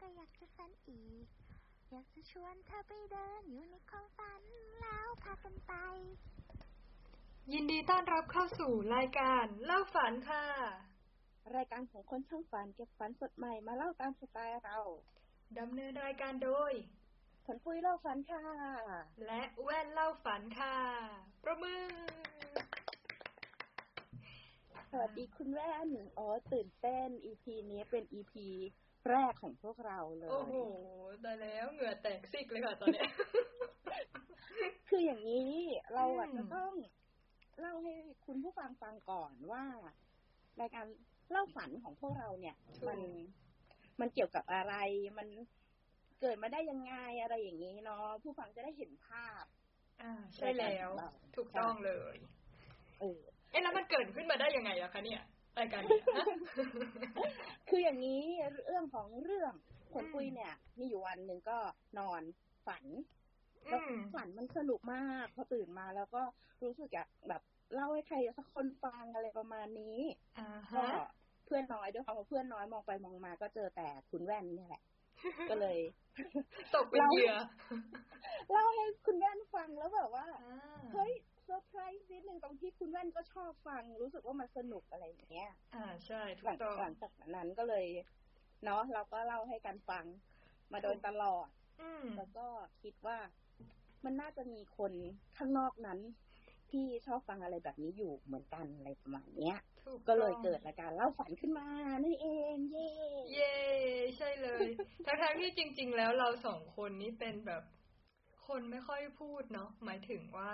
ก็อยากจะฝันอีก อยากจะชวนเธอไปเดินอยู่ในความฝันแล้วพากันไป ยินดีต้อนรับเข้าสู่รายการเล่าฝันค่ะ รายการของคนช่างฝันเก็บฝันสดใหม่มาเล่าตามสไตล์เราดำเนินรายการโดยผลปุ้ยเล่าฝันค่ะ และแว่นเล่าฝันค่ะ ประมือ สวัสดีคุณแว่นอ๋อตื่นเต้น EP นี้เป็น EP แรกของพวกเราเลย โอ้โหตายแล้วเหงื่อแตกซิกเลยค่ะตอนเนี้ยคืออย่างนี้เราอะอืมจะต้องเล่าให้คุณผู้ฟังฟังก่อนว่ารายการเล่าฝันของพวกเราเนี่ย มันมันเกี่ยวกับอะไรมันเกิดมาได้ยังไงอะไรอย่างนี้เนาะผู้ฟังจะได้เห็นภาพ อ่า ใช่แล้วรายการของเราถูกต้องเลย เออเอ๊ะแล้วมันเกิดขึ้นมาได้ยังไงอะคะเนี่ย รายการเนี้ยฮะคืออย่างนี้เรื่องของเรื่องคนอืมปุ้ยเนี่ย มีอยู่วันหนึ่งก็นอนฝันอืแล้วมฝันมันสนุกมากพอตื่นมาแล้วก็รู้สึกอยากแบบเล่าให้ใครสักคนฟังอะไรประมาณนี้อ่าก็ฮะเพื่อนน้อยด้วยความว่าเพื่อนน้อยมองไปมองมาก็เจอแต่คุณแว่นเนี่ยแหละ ก็เลยตกเป็นเหยื่อเล่าให้คุณแว่นฟังแล้วแบบว่าอ่าเฮ้ย เซอร์ไพรส์นิดนึงตรงที่คุณแว่นก็ชอบฟัง รู้สึกว่ามันสนุกอะไรอย่างเงี้ย อ่าใช่ถูหลักงต้องหลังจากนั้นก็เลย เนาะเราก็เล่าให้กันฟัง มาโดยตลอดอืมแล้วก็คิดว่ามันน่าจะมีคนข้างนอกนั้น ที่ชอบฟังอะไรแบบนี้อยู่เหมือนกันอะไรประมาณเนี้ยถูกก็เลยต้องเกิดรายการเล่าฝันขึ้นมานั่นเองเย่เย่ใช่เลยทั้งๆที่จริง ๆ แล้วเราสองคนนี้เป็นแบบคนไม่ค่อยพูดเนาะหมายถึงว่า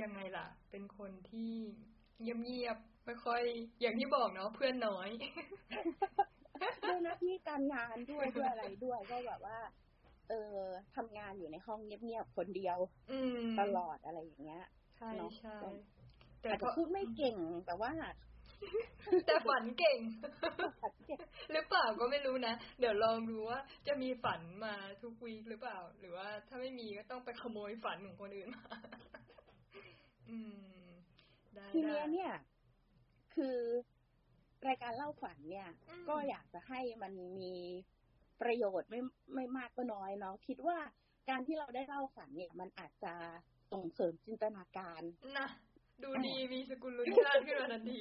ยังไงล่ะ เป็นคนที่เงียบๆไม่ค่อย อย่างที่บอกเนาะเพื่อนน้อยด้วยหน้าที่การงานด้วยด้วยอะไรด้วยก็แบบว่า เออทำงานอยู่ในห้องเงียบๆคนเดียว อืมตลอดอะไรอย่างเงี้ยใช่เนาะใช่แต่อาจพจะอพูดไม่เก่งแต่ว่าแต่ฝันเก่งฝันเก่ง หรือเปล่าก็ไม่รู้นะ เดี๋ยวลองดูว่าจะมีฝันมาทุกวีคหรือเปล่า หรือว่าถ้าไม่มีก็ต้องไปขโมยฝันของคนอื่นมา อืมได้ทีเนี้ยได้เนี่ย คือรายการเล่าฝันเนี่ยอืมก็อยากจะให้มันมีประโยชน์ไม่ไม่มากก็น้อยเนาะคิดว่าการที่เราได้เล่าฝันเนี่ย มันอาจจะส่งเสริมจินตนาการนะดูดีมีสกุลลุนชาติขึ้นมาทันที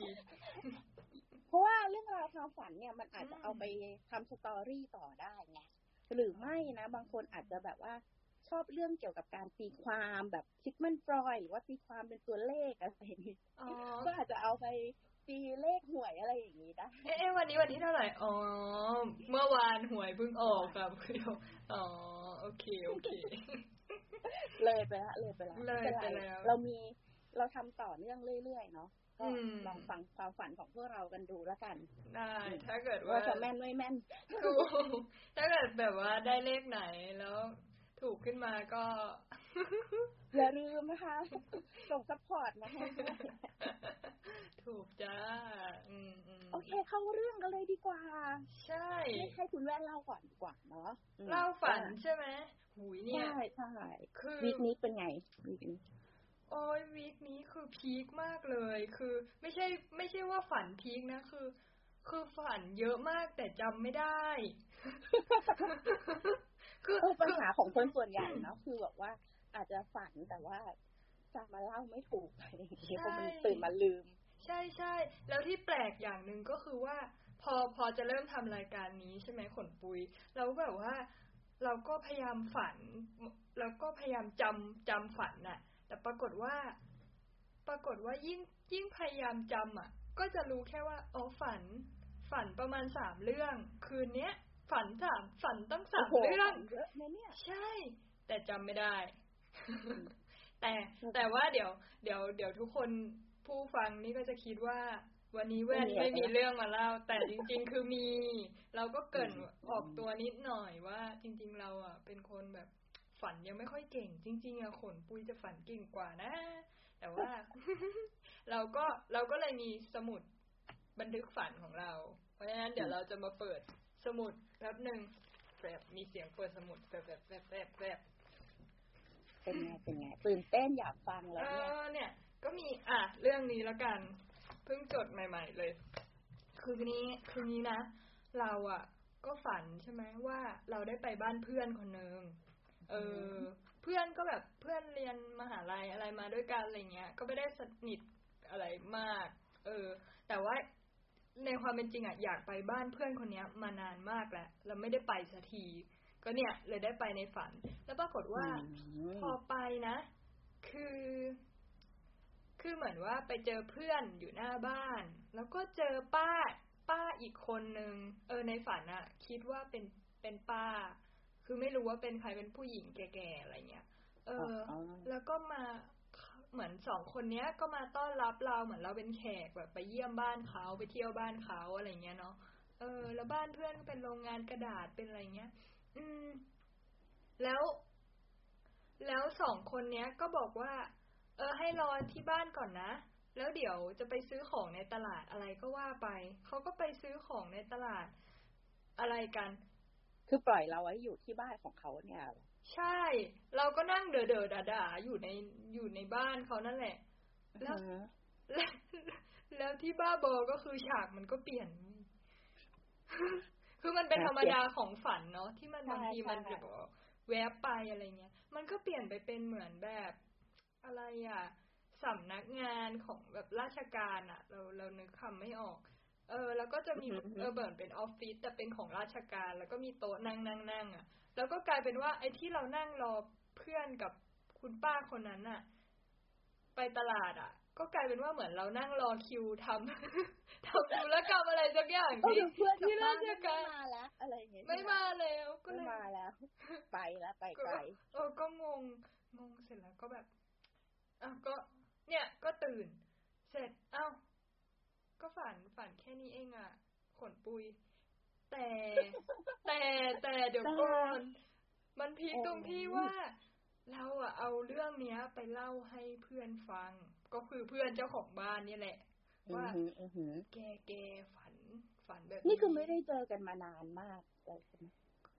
เพราะว่าเรื่องราวความฝันเนี่ยมันอาจจะอืมเอาไปทำสตอรี่ต่อได้ไงหรือไม่นะ บางคนอาจจะแบบว่า ชอบเรื่องเกี่ยวกับการตีความแบบซิกมันฟรอยหรือว่าตีความเป็นตัวเลขอะไรอย่างนี้อ๋อก็อาจจะเอาไปตีเลขหวยอะไรอย่างนี้ได้เอ๊ะเอ๊ะวันนี้วันที่เท่าไหร่ อ๋อ เมื่อวานหวยเพิ่งออกครับคุณผู้ชมอ๋อ โอเค โอเค เลยไปละเลยไปละเลยม่นรไปแล้ว เรามีเราทำต่อเนื่องเรื่อยๆเนาะก็อืมลองฟังความฝันของพวกเรากันดูแล้วกัน ได้ ถ้าเกิดว่าว่าจะแม่นไม่แม่นถูกถ้าเกิดแบบว่าได้เลขไหนแล้ว ถูกขึ้นมาก็ อย่าลืมนะคะ ส่ง support มาให้ด้วยถูกจ้าอืมอืมโอเค เข้าเรื่องกันเลยดีกว่า ใช่ ให้ให้คุณแว่นเล่าก่อนดีกว่าเนาะอืมเล่าฝันใช่ไหมหุยเนี่ย ใช่ใช่คือวีคนี้เป็นไงวีคนี้โอ้ยวีคนี้คือพีคมากเลย คือ ไม่ใช่ ไม่ใช่ว่าฝันพีคนะ คือ คือฝันเยอะมากแต่จำไม่ได้ คือเออปัญคือหาของคนส่วนใหญ่เนาะคือแบบว่าอาจจะฝันแต่ว่าจะมาเล่าไม่ถูกอะไรอย่างเงี้ยเพราะมันตื่นมาลืม ใช่ใช่แล้วที่แปลกอย่างหนึ่งก็คือว่า พอพอจะเริ่มทำรายการนี้ใช่ไหมขนปุยเราก็แบบว่า เราก็พยายามฝัน แล้วก็พยายามจำจำฝันน่ะ แต่ปรากฏว่า ปรากฏว่ายิ่งยิ่งพยายามจำอะ ก็จะรู้แค่ว่าอ๋อฝัน ฝันประมาณสามเรื่อง คืนเนี้ย ฝันสามฝันตั้งสามโอ้โหเรื่องเยอะนะเนี่ย ใช่ แต่จำไม่ได้ แต่แต่ว่าเดี๋ยว เดี๋ยวเดี๋ยวทุกคนผู้ฟังนี่ก็จะคิดว่า วันนี้แว่นไม่ไม่มีมีอะไรเรื่องมาเล่า แต่จริง ๆ คือมี เราก็เกรินออกตัวนิดหน่อยว่า จริง ๆ เราอะ เป็นคนแบบฝันยังไม่ค่อยเก่ง จริง ๆอะขนปุยจะฝันเก่งกว่านะ แต่ว่า เราก็เราก็เลยมีสมุดบันทึกฝันของเรา เพราะฉะนั้นเดี๋ยวเราจะมาเปิด สมุดแป๊บหนึ่งแบบมีเสียงเปิดสมุดแบบแบบแบบแบบแบบเป็นไงเป็นไงตื่นเต้นอยากฟังเอแล้วเนี่ยอเนี่ย ก็มีอะเรื่องนี้แล้วกัน เพิ่งจดใหม่ ๆ เลย คือนี้คือนี้นะ เราอะก็ฝันใช่ไหมว่าเราได้ไปบ้านเพื่อนคนหนึ่งเออ เพื่อนก็แบบเพื่อนเรียนมหาลัยอะไรมาด้วยกันอะไรเงี้ย ก็ไม่ได้สนิทอะไรมาก เออ แต่ว่า ในความเป็นจริงอะอยากไปบ้านเพื่อนคนเนี้ยมานานมากแล้วเราไม่ได้ไปสักที ก็เนี่ย เลยได้ไปในฝัน แล้วปรากฏว่าพอไปนะ คือ คือเหมือนว่าไปเจอเพื่อนอยู่หน้าบ้าน แล้วก็เจอป้า ป้าอีกคนนึง เออในฝันอะคิดว่าเป็นเป็นป้า คือไม่รู้ว่าเป็นใครเป็นผู้หญิงแก่ๆอะไรเงี้ย เออ แล้วก็มา เหมือนสองคนเนี้ยก็มาต้อนรับเราเหมือนเราเป็นแขกแบบไปเยี่ยมบ้านเขาไปเที่ยวบ้านเขาอะไรเงี้ยเนาะเออ แล้วบ้านเพื่อนก็เป็นโรงงานกระดาษเป็นอะไรเงี้ย อืม แล้ว แล้วสองคนเนี้ยก็บอกว่า เออ ให้รอที่บ้านก่อนนะ แล้วเดี๋ยวจะไปซื้อของในตลาดอะไรก็ว่าไป เขาก็ไปซื้อของในตลาดอะไรกัน คือปล่อยเราไว้อยู่ที่บ้านของเขาเนี่ย ใช่ เราก็นั่งเด๋อเด๋อด่าด่าอยู่ในอยู่ในบ้านเขานั่นแหละแล้วแล้วแล้วที่บ้าบอก็คือฉากมันก็เปลี่ยน คือมันเป็นธรรมดาของฝันเนาะที่มันบางทีมันแบบว่าแวบไปอะไรเงี้ย มันก็เปลี่ยนไปเป็นเหมือนแบบอะไรอะสำนักงานของแบบราชการอะเราเรานึกคำไม่ออก เออ แล้วก็จะมีเออเบิร์นเป็นออฟฟิศแต่เป็นของราชการ แล้วก็มีโต๊ะนั่งนั่งนั่งอะ แล้วก็กลายเป็นว่าไอ้ที่เรานั่งรอเพื่อนกับคุณป้าคนนั้นอะ ไปตลาดอะ ก็กลายเป็นว่าเหมือนเรานั่งรอคิวทำทำธุรกรรมอะไรสักอย่างก็ที่คือเพื่อนกับที่ป้าราชไม่การมาแล้วอะไรอย่างเงี้ยไม่มาแล้วก็ไม่เลยมาแล้ว ไปแล้วไปไกลเออก็งงงงเสร็จแล้วก็แบบอ้าวก็ เนี่ยก็ตื่น เสร็จเอ้า ก็ฝันฝันแค่นี้เองอะขนปุย แต่แต่แต่เดี๋ยวก่อนมันพีคตรงที่ว่า เราอะเอาเรื่องเนี้ย ไปเล่าให้เพื่อนฟัง ก็คือเพื่อนเจ้าของบ้านนี่แหละอือว่าหืออือหือแกแกฝันฝันแบบ นี่คือไม่ได้เจอกันมานานมากเลยใช่ไหม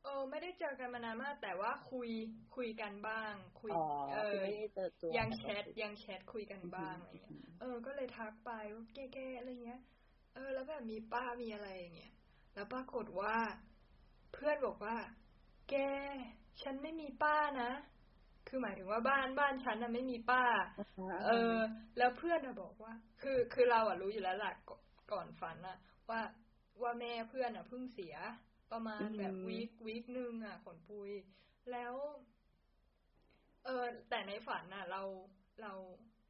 เออไม่ได้เจอกันมานานมาก แต่ว่าคุยคุยกันบ้าง คุยอ๋อเอคืออไม่ได้เจอตัวยังแชทยังแชทคุยกันบ้างอะไรเงี้ยเออ ก็เลยทักไปว่าแก้ๆอะไรเงี้ย เออ แล้วแบบมีป้ามีอะไรอย่างเงี้ยแล้วปรากฏว่า เพื่อนบอกว่า แก ฉันไม่มีป้านะคือหมายถึงว่าบ้านบ้านฉันน่ะไม่มีป้า เออ แล้วเพื่อนอะบอกว่า คือคือเราอะรู้อยู่แล้วแหละก่อนก่อนฝันอะว่าว่าแม่เพื่อนอะเพิ่งเสีย ประมาณแบบวีควีคหนึ่งอะขนปุย แล้ว เออแต่ในฝันน่ะ เราเรา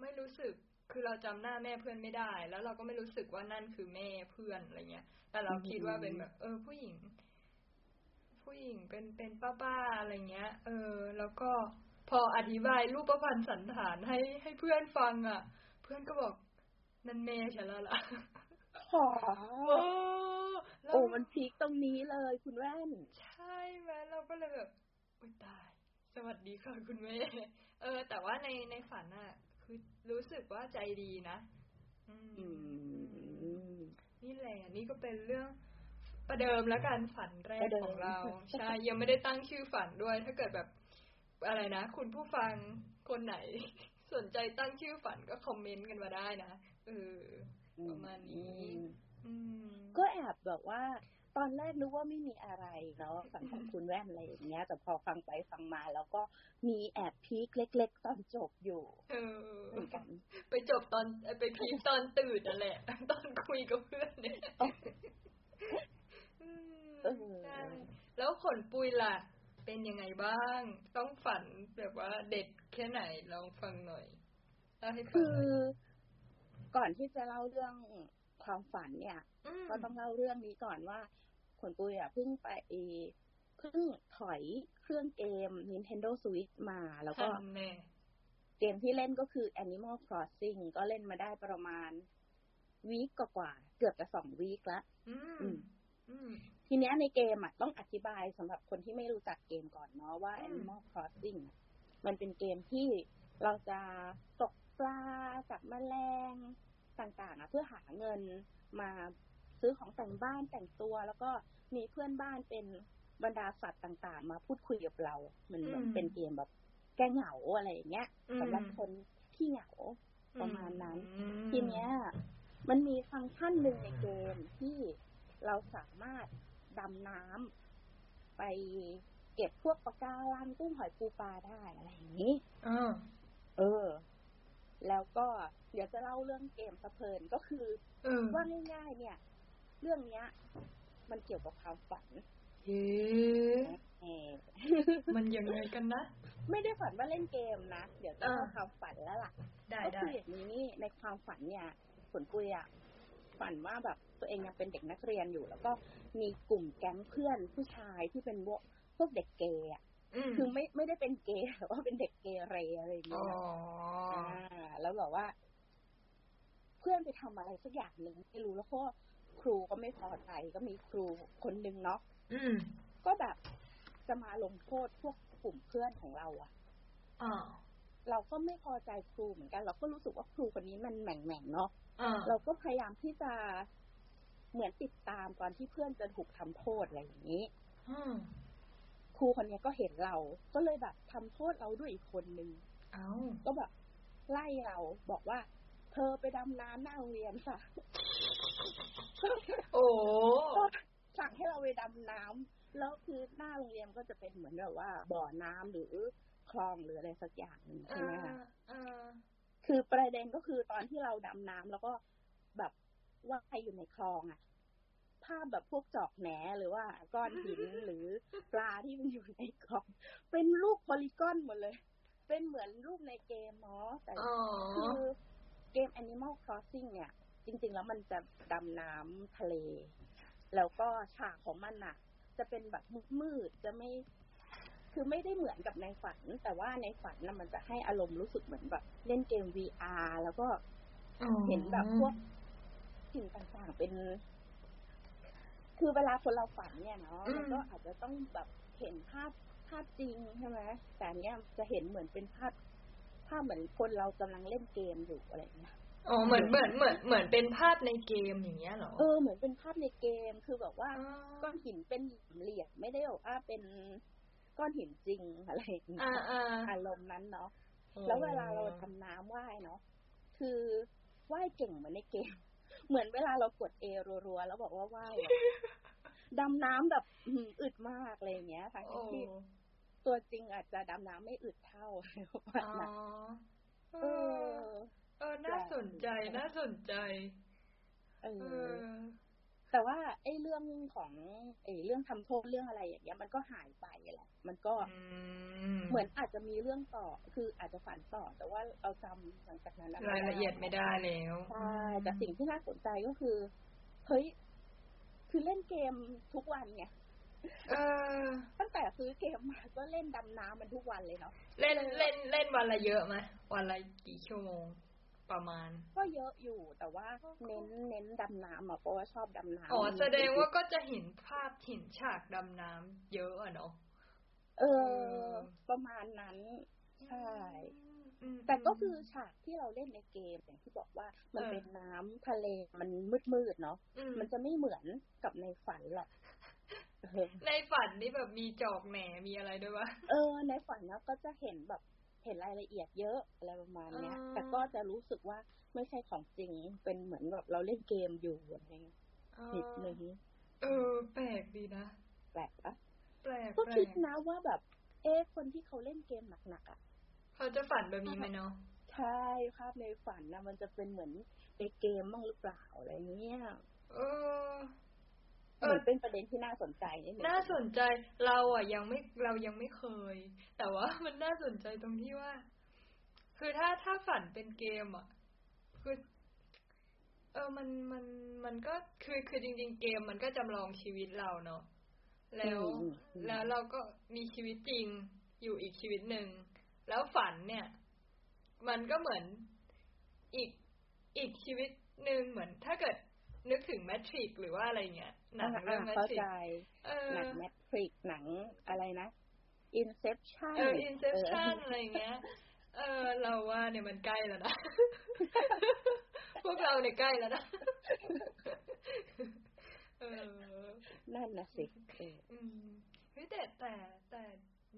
ไม่รู้สึกคือเราจำหน้าแม่เพื่อนไม่ได้ แล้วเราก็ไม่รู้สึกว่านั่นคือแม่เพื่อนอะไรเงี้ย แต่เราคิดว่าเป็นแบบ เออ ผู้หญิง ผู้หญิงเป็นเป็นป้าป้าๆอะไรเงี้ย เออ แล้วก็พออธิบายรูปประพันธ์สันฐานให้ให้เพื่อนฟัง อะ เพื่อนก็บอก นั่นแม่ฉันแล้วล่ะขอโอ้แล้ว โอ้มันพีคตรงนี้เลยคุณแว่น ใช่ไหมเราก็เลยแบบอุ้ยตาย สวัสดีค่ะคุณแม่เออ แต่ว่าในในฝันอะคือรู้สึกว่าใจดีนะอืมอืมนี่แหละนี่ก็เป็นเรื่องประเดิมแล้วกันฝันแรปกระเดิมของเรา ใช่ยังไม่ได้ตั้งชื่อฝันด้วย ถ้าเกิดแบบอะไรนะ คุณผู้ฟังคนไหน สนใจตั้งชื่อฝันก็คอมเมนต์กันมาได้นะเออประมาณนี้อืม ก็แอบแบบว่า ตอนแรกนึกว่าไม่มีอะไรเนาะฝั่งของคุณแว่นอะไรอย่างเงี้ย แต่พอฟังไปฟังมาแล้วก็มีแอบพีคเล็ก ๆ ตอนจบอยู่เออเหมือนกันไปจบตอนเอ่อไปพีคตอนตื่นนั่นแหละ ตอนคุยกับเพื่อนเนี่ยอืมเออใช่แล้วขนปุยล่ะ เป็นยังไงบ้าง ต้องฝันแบบว่าเด็ดแค่ไหนลองฟังหน่อยเล่าให้ฟัคืงอหน่อยก่อนที่จะเล่าเรื่อง ความฝันเนี่ยมก็ต้องเล่าเรื่องนี้ก่อนว่าขนปุยอะเพิ่งไปเพิ่งถอยเครื่องเกม Nintendo Switch มาแล้วก็ทันแน่เกมที่เล่นก็คือ Animal Crossing ก็เล่นมาได้ประมาณวีคกว่าๆเกือบจะสองวีคละอือืมมอืมทีเนี้ยในเกมอะต้องอธิบายสำหรับคนที่ไม่รู้จักเกมก่อนเนาะว่าอืม Animal Crossing อะมันเป็นเกมที่เราจะตกปลาจับแมลง ต่างๆอะเพื่อหาเงินมาซื้อของแต่งบ้านแต่งตัว แล้วก็มีเพื่อนบ้านเป็นบรรดาสัตว์ต่างๆ มาพูดคุยกับเราเหมือนเหมือนเป็นเกมแบบ แก้เหงาอะไรอย่างเงี้ยอืมสำหรับคนที่เหงาประมาณนั้นอืมทีเนี้ย มันมีฟังก์ชันหนึ่งในเกมที่เราสามารถดำน้ำไปเก็บพวกปลาการังกุ้งหอยปูปลาได้อะไรอย่างนี้อ่าเออ แล้วก็เดี๋ยวจะเล่าเรื่องเกมสะเพลินก็คือเออว่าง่ายๆเนี่ย เรื่องเนี้ย มันเกี่ยวกับความฝันเฮ้เออมันยังไงกันนะ ไม่ได้ฝันว่าเล่นเกมนะ เดี๋ยวจะอ่าเล่าความฝันแล้วล่ะได้ก็ได้คืออย่างนี้นี่ในความฝันเนี่ยผลปุยอะฝันว่าแบบตัวเองยังเป็นเด็กนักเรียนอยู่ แล้วก็มีกลุ่มแก๊งเพื่อนผู้ชายที่เป็นพวกพวกเด็กเกย์อะอืม คือไม่ไม่ได้เป็นเกย์แต่ว่าเป็นเด็กเกเรอะไรอย่างอ๋เงี้อยนะาแล้วแบบว่า เพื่อนไปทำอะไรสักอย่างหนึ่งไม่รู้แล้วก็ครูก็ไม่พอใจก็มีครูคนหนึ่งเนาะอืมก็แบบจะมาลงโทษพวกกลุ่มเพื่อนของเราอะอ่าเราก็ไม่พอใจครูเหมือนกัน เราก็รู้สึกว่าครูคนนี้มันแหม่งแม่งๆเนาะอ่าเราก็พยายามที่จะเหมือนติดตามตอนที่เพื่อนจะถูกทำโทษอะไรอย่างนี้อืมค รูคนนี้ก็เห็นเรา ก็เลยแบบทำโทษเราด้วยอีกคนนึงเอ้าก็แบบไล่เราบอกว่า เธอไปดำน้ำหน้าโรงเรียนค่ะ โอ้ก็สั่งให้เราไปดำน้ำแล้วคือหน้าโรงเรียนก็จะเป็นเหมือนแบบว่า บ่อน้ำหรือคลองหรืออะไรสักอย่างหนึ่งใช่ไหมคะอ่าคือประเด็นก็คือตอนที่เราดำน้ำแล้วก็แบบว่ายอยู่ในคลองอะ ภาพแบบพวกจอกแหนหรือว่า ก้อนหินหรือปลาที่มันอยู่ในคลอง เป็นรูปโพลีกอนหมดเลย เป็นเหมือนรูปในเกมเนาะแต่อ๋อคือเกม Animal Crossing เนี่ย จริง ๆ แล้วมันจะดำน้ำทะเล แล้วก็ฉากของมันน่ะจะเป็นแบบมืดๆจะไม่ คือไม่ได้เหมือนกับในฝัน แต่ว่าในฝันน่ะมันจะให้อารมณ์รู้สึกเหมือนแบบ เล่นเกม VR แล้วก็เห็นแบบพวกสิ่งต่างๆ เป็น คือเวลาคนเราฝันเนี่ยเนาะอืมมันก็อาจจะต้องแบบเห็นภาพภาพจริงใช่ไหมแต่อันเนี้ยจะเห็นเหมือนเป็นภาพภาพเหมือนคนเรากำลังเล่นเกมอยู่อะไรอย่างเงี้ยอ๋อเหมือนเหมือนเหมือนเหมือนเป็นภาพในเกมอย่างเงี้ยเหรอเออเหมือนเป็นภาพในเกมคือแบบว่าอ๋อก้อนหินเป็นเหลี่ยมไม่ได้บอกว่าเป็นก้อนหินจริงอะไรอย่างเงี้ยอ่าอ่าอารมณ์นั้นเนาะแล้วเวลาเราทำน้ำว่ายเนาะคือว่ายเก่งเหมือนในเกม เหมือนเวลาเรากดเอรัวๆแล้วบอกว่าว่ายอะดำน้ำแบบอื้อหืออึดมากอะไรอย่างเงี้ยทั้งโอ้ที่ตัวจริงอาจจะดำน้ำไม่อึดเท่าอะไรประมาณอ๋อนั้นเอเอออ เออ น่าสนใจ น่าสนใจ เอเอออ แต่ว่าไอ้เรื่องของไอ้เรื่องทำโทษเรื่องอะไรอย่างเงี้ย มันก็หายไปแหละ มันก็อืมเหมือนอาจจะมีเรื่องต่อ คืออาจจะฝันต่อ แต่ว่าเราจำหลังจากนั้นนรายละเอียดไม่ได้แล้วใช่แต่สิ่งที่น่าสนใจก็คือเฮ้ยคือเล่นเกมทุกวันไงเออตั้งแต่ซื้อเกมมาก็เล่นดำน้ำมันทุกวันเลยเนาะเล่นเล่นเล่นวันละเยอะไหมวันละกี่ชั่วโมง ประมาณ ก็เยอะอยู่แต่ว่าเน้นเน้นดำน้ำอะเพราะว่าชอบดำน้ำอ๋อแสดงว่าก็จะเห็นภาพเห็นฉากดำน้ำเยอะอะเนาะเออ ประมาณนั้นใช่อืมแต่ก็คือฉากที่เราเล่นในเกมอย่างที่บอกว่ามันเออเป็นน้ำทะเลมันมืดๆเนาะอืมมันจะไม่เหมือนกับในฝันหรอกเออในฝันนี่แบบมีจอกแหนมีอะไรด้วยวะเออ ในฝันเนาะก็จะเห็นแบบ เห็นรายละเอียดเยอะอะไรประมาณเนี้ยอ่าแต่ก็จะรู้สึกว่าไม่ใช่ของจริง เป็นเหมือนแบบเราเล่นเกมอยู่อะไรเงี้ยนิดนึงเออ แปลกดีนะ แปลกปะแปลกก็แปลคิดกนะว่าแบบ เอ๊ะคนที่เขาเล่นเกมหนักๆอะ เขาจะฝันแบบนี้ไหมเนาะใช่ภาพในฝันนะมันจะเป็นเหมือนในเกมบ้างหรือเปล่าอะไรเงี้ยเออเอเห มืออนเป็นประเด็นที่น่าสนใจนิดนึงน่าสนใจเราอะยังไม่เรายังไม่เคย แต่ว่ามันน่าสนใจตรงที่ว่า คือถ้าถ้าฝันเป็นเกมอะคือเออมันมันมันก็คือคือจริง ๆ เกมมันก็จำลองชีวิตเราเนาะแล้วอืมอืมแล้วเราก็มีชีวิตจริงอยู่อีกชีวิตหนึ่งแล้วฝันเนี่ย มันก็เหมือนอีกอีกชีวิตหนึ่งเหมือน ถ้าเกิด นึกถึงแมทริกหรือว่าอะไรเงี้ยหนังเรื่องแมเข้าทริกใจเออหนังแมทริกหนังอะไรนะ Inception เออ Inception อะไรเงี้ย เออ เราว่าเนี่ยมันใกล้แล้วนะ พวกเราเนี่ยใกล้แล้วนะเออนั่นนะสิเอออืมเฮ้ยแต่แต่แต่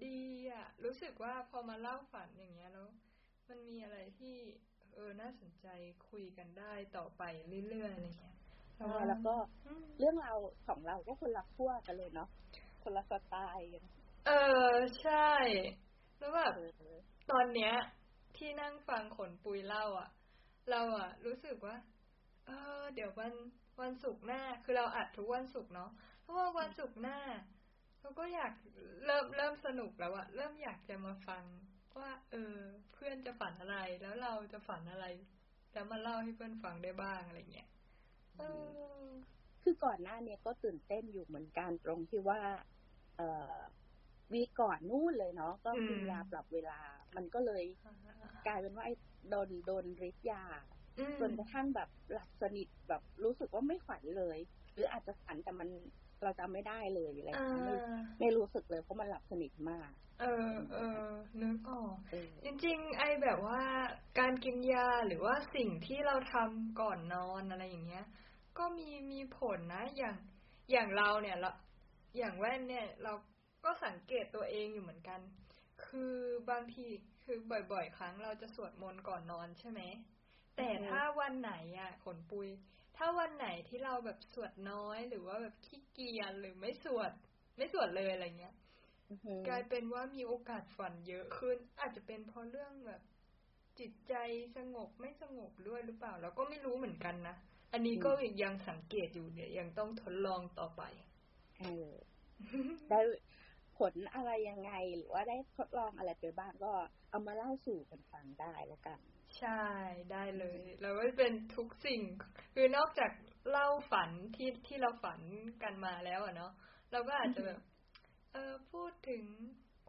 ดีอะ รู้สึกว่าพอมาเล่าฝันอย่างเงี้ยแล้ว มันมีอะไรที่ เออน่าสนใจคุยกันได้ต่อไปเรื่อยๆอะไรเงี้ยใช่ แล้วก็อืมเรื่องเราวของเราก็คนละขั้วกันเลยเนาะคนละสไตล์กันเออใช่ แล้วแบบเออตอนเนี้ย ที่นั่งฟังขนปุยเล่า อะ เราอะ รู้สึกว่า เออ เดี๋ยววันวันศุกร์หน้า คือเราอัดทุกวันศุกร์เนาะเพราะว่าวันศุกร์หน้าเราก็อยากเริ่มเริ่มสนุกแล้วอะเริ่มอยากจะมาฟังว่า เออ เพื่อนจะฝันอะไรแล้วเราจะฝันอะไรแล้วมาเล่าให้เพื่อนฟังได้บ้างอะไรเงี้ยเออ คือก่อนหน้าเนี้ยก็ตื่นเต้นอยู่เหมือนกันตรงที่ว่า เอ่อวีคก่อนนู่นเลยเนาะก็กินอืมยาปรับเวลา มันก็เลยกลายเป็นว่าไอ้โดนโดนฤทธิ์ยาอืมจนกระทั่งแบบหลับสนิทแบบรู้สึกว่าไม่ฝันเลย หรืออาจจะฝันแต่มันเราจำไม่ได้เลยอะไรอย่างอ่าเงี้ยไม่ไม่รู้สึกเลยเพราะมันหลับสนิทมาก เออเออนึกออกเออจริง ๆ ไอแบบว่าการกินยาหรือว่าสิ่งที่เราทำก่อนนอนอะไรอย่างเงี้ย ก็มีมีผลนะ อย่างอย่างเราเนี่ยเราอย่างแว่นเนี่ย เราก็สังเกตตัวเองอยู่เหมือนกัน คือบางทีคือบ่อยๆ ครั้งเราจะสวดมนต์ก่อนนอนใช่ไหมแต่ถ้าวันไหนอะขนปุย ถ้าวันไหนที่เราแบบสวดน้อย หรือว่าแบบขี้เกียจหรือไม่สวด ไม่สวดเลยอะไรเงี้ยอือหือกลายเป็นว่ามีโอกาสฝันเยอะขึ้น อาจจะเป็นเพราะเรื่องแบบจิตใจสงบไม่สงบด้วยหรือเปล่า เราก็ไม่รู้เหมือนกันนะ อันนี้ก็ยังสังเกตอยู่เนี่ย ยังต้องทดลองต่อไปเออได้ผลอะไรยังไง หรือว่าได้ทดลองอะไรไปบ้างก็เอามาเล่าสู่กันฟังได้แล้วกัน ใช่ได้เลยเราก็เป็นทุกสิ่ง คือนอกจากเล่าฝันที่ที่เราฝันกันมาแล้วอะเนาะเราก็อาจจะแบบเออพูดถึง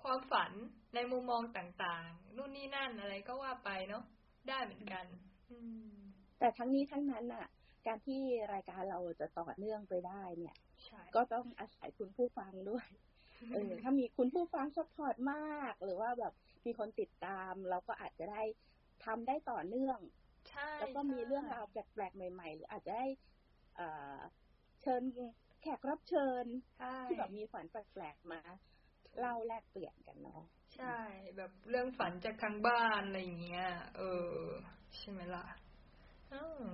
ความฝันในมุมมองต่างๆ นู่นนี่นั่นอะไรก็ว่าไปเนาะได้เหมือนกัน อืมแต่ทั้งนี้ทั้งนั้นน่ะ การที่รายการเราจะต่อเนื่องไปได้เนี่ยใช่ก็ต้องอาศัยคุณผู้ฟังด้วยเออถ้ามีคุณผู้ฟัง support มาก หรือว่าแบบมีคนติดตาม เราก็อาจจะได้ทำได้ต่อเนื่องใช่แล้วก็มีเรื่องราวแปลกๆใหม่ๆ หรืออาจจะได้เอ่อเชิญแขกรับเชิญใช่ที่แบบมีฝันแปลกๆมาเล่าแลกเปลี่ยนกันเนาะใช่ แบบเรื่องฝันจากทางบ้านอะไรอย่างเงี้ย เออ ใช่ไหมล่ะอืม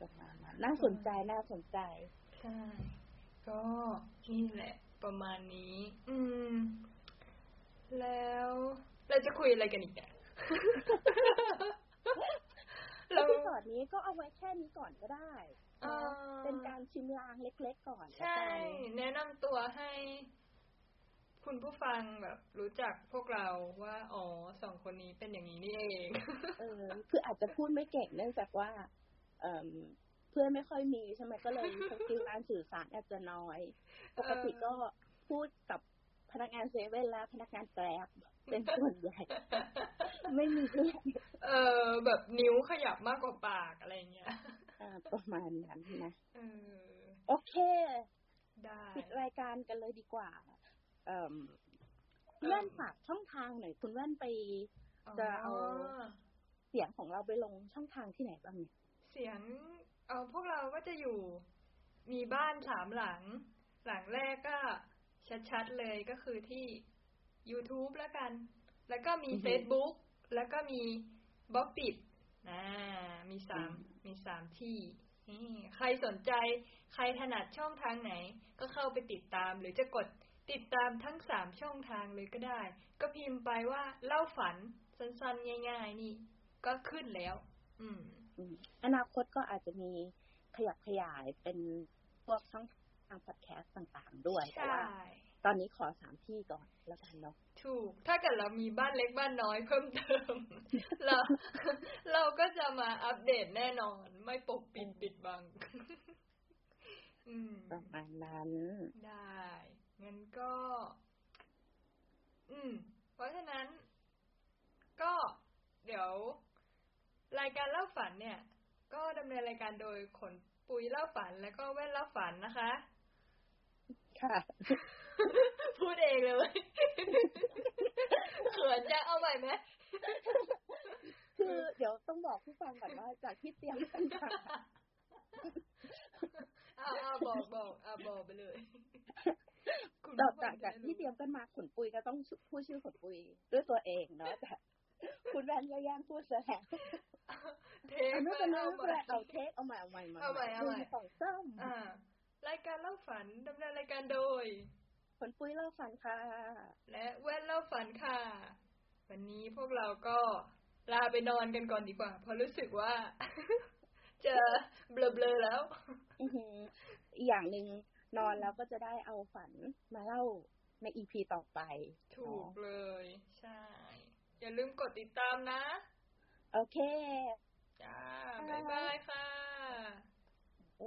ประมาณนั้นน่าสนใจน่าสนใจ ใช่ ก็นี่แหละ ประมาณนี้ อืม แล้วเราจะคุยอะไรกันอีกเนี่ยแล้ที่สอดนี้ก็เอาไว้แค่นี้ก่อนก็ได้เอนะอเป็นการชิมลางเล็กๆก่อน ใช่ละกันแนะนำตัวให้ คุณผู้ฟังแบบ รู้จักพวกเราว่า อ๋อสองคนนี้เป็นอย่างนี้นี่เอง เออ คืออาจจะพูดไม่เก่งเนื่องจากว่า เอ่มเพื่อนไม่ค่อยมีใช่ไหมก็เลย skill การสื่อสารอาจจะน้อยปกติก็พูดกับพนักงานเซเว่นและพนักงานแกร็บเป็นส่วนใหญ่ ไม่มีเพื่อนเออแบบนิ้วขยับมากกว่าปากอะไรเงี้ยอ่าประมาณนั้นนะเออโอเคได้ปิดรายการกันเลยดีกว่า เอ่มคุณแว่นฝากช่องทางหน่อยคุณแว่นไปจะเอาเสียงของเราไปลงช่องทางที่ไหนบ้างเนี่ย เสียงเอาพวกเราก็จะอยู่มีบ้านสามหลัง หลังแรกก็ชัดๆเลยก็คือที่ YouTube แล้วกัน แล้วก็มีอือฮึ Facebook แล้วก็มีบล็อกปิดอ่ามีสามอืมมีสามที่นี่ใครสนใจ ใครถนัดช่องทางไหน ก็เข้าไปติดตาม หรือจะกดติดตามทั้งสามช่องทางเลยก็ได้ ก็พิมพ์ไปว่าเล่าฝันสั้นๆ ง่าย ๆ นี่ ก็ขึ้นแล้ว อืม อืมอนาคตก็อาจจะมีขยับขยายเป็นพวกช่องทางพอดแคสต์ต่างๆ ด้วยแต่ใช่ว่าตอนนี้ขอสามที่ก่อนแล้วกันเนาะถูก ถ้าเกิดเรามีบ้านเล็กบ้านน้อยเพิ่มเติม เราเราก็จะมาอัปเดตแน่นอน ไม่ปกปิดปิดบังอืมประมาณนั้น ได้งั้นก็ อืม เพราะฉะนั้น ก็เดี๋ยว รายการเล่าฝันเนี่ย ก็ดำเนินรายการโดยขนปุยเล่าฝันแล้วก็แว่นเล่าฝันนะคะ ค่ะ พูดเองเลยเขินจะเอาใหม่ไหมคือเดี๋ยวต้องบอกผู้ฟังก่อนว่าจากที่เตรียมกันมาเอาเอาบอกบอกเอาบอกไปเลยคุณต่อผู้ฟัจากงจากจะได้ที่เตรียมกันมาขุนปุยก็ต้องพูดชื่อขุนปุยด้วยตัวเองเนาะแต่คุณแวนก็แย่งพูดซะแล้ว เทคไม่เป็นไรเอาไม่ใหเป็นไรม่เอาเทคเอาใหม่เอาใหม่เอาใหม่เอาใหม่นึ่งสองสามอ่ารายการเล่าฝันดำเนินรายการโดยผลปุ้ยเล่าฝันค่ะ และแว่นเล่าฝันค่ะ วันนี้พวกเราก็ลาไปนอนกันก่อนดีกว่า เพราะรู้สึกว่า จะเบลอๆแล้วอือหืออีกอย่างหนึ่งนอนแล้วก็จะได้เอาฝันมาเล่าในอีพีต่อไป ถูกเลย ใช่ อย่าลืมกดติดตามนะ โอเค จ้า บ๊ายบายค่ะ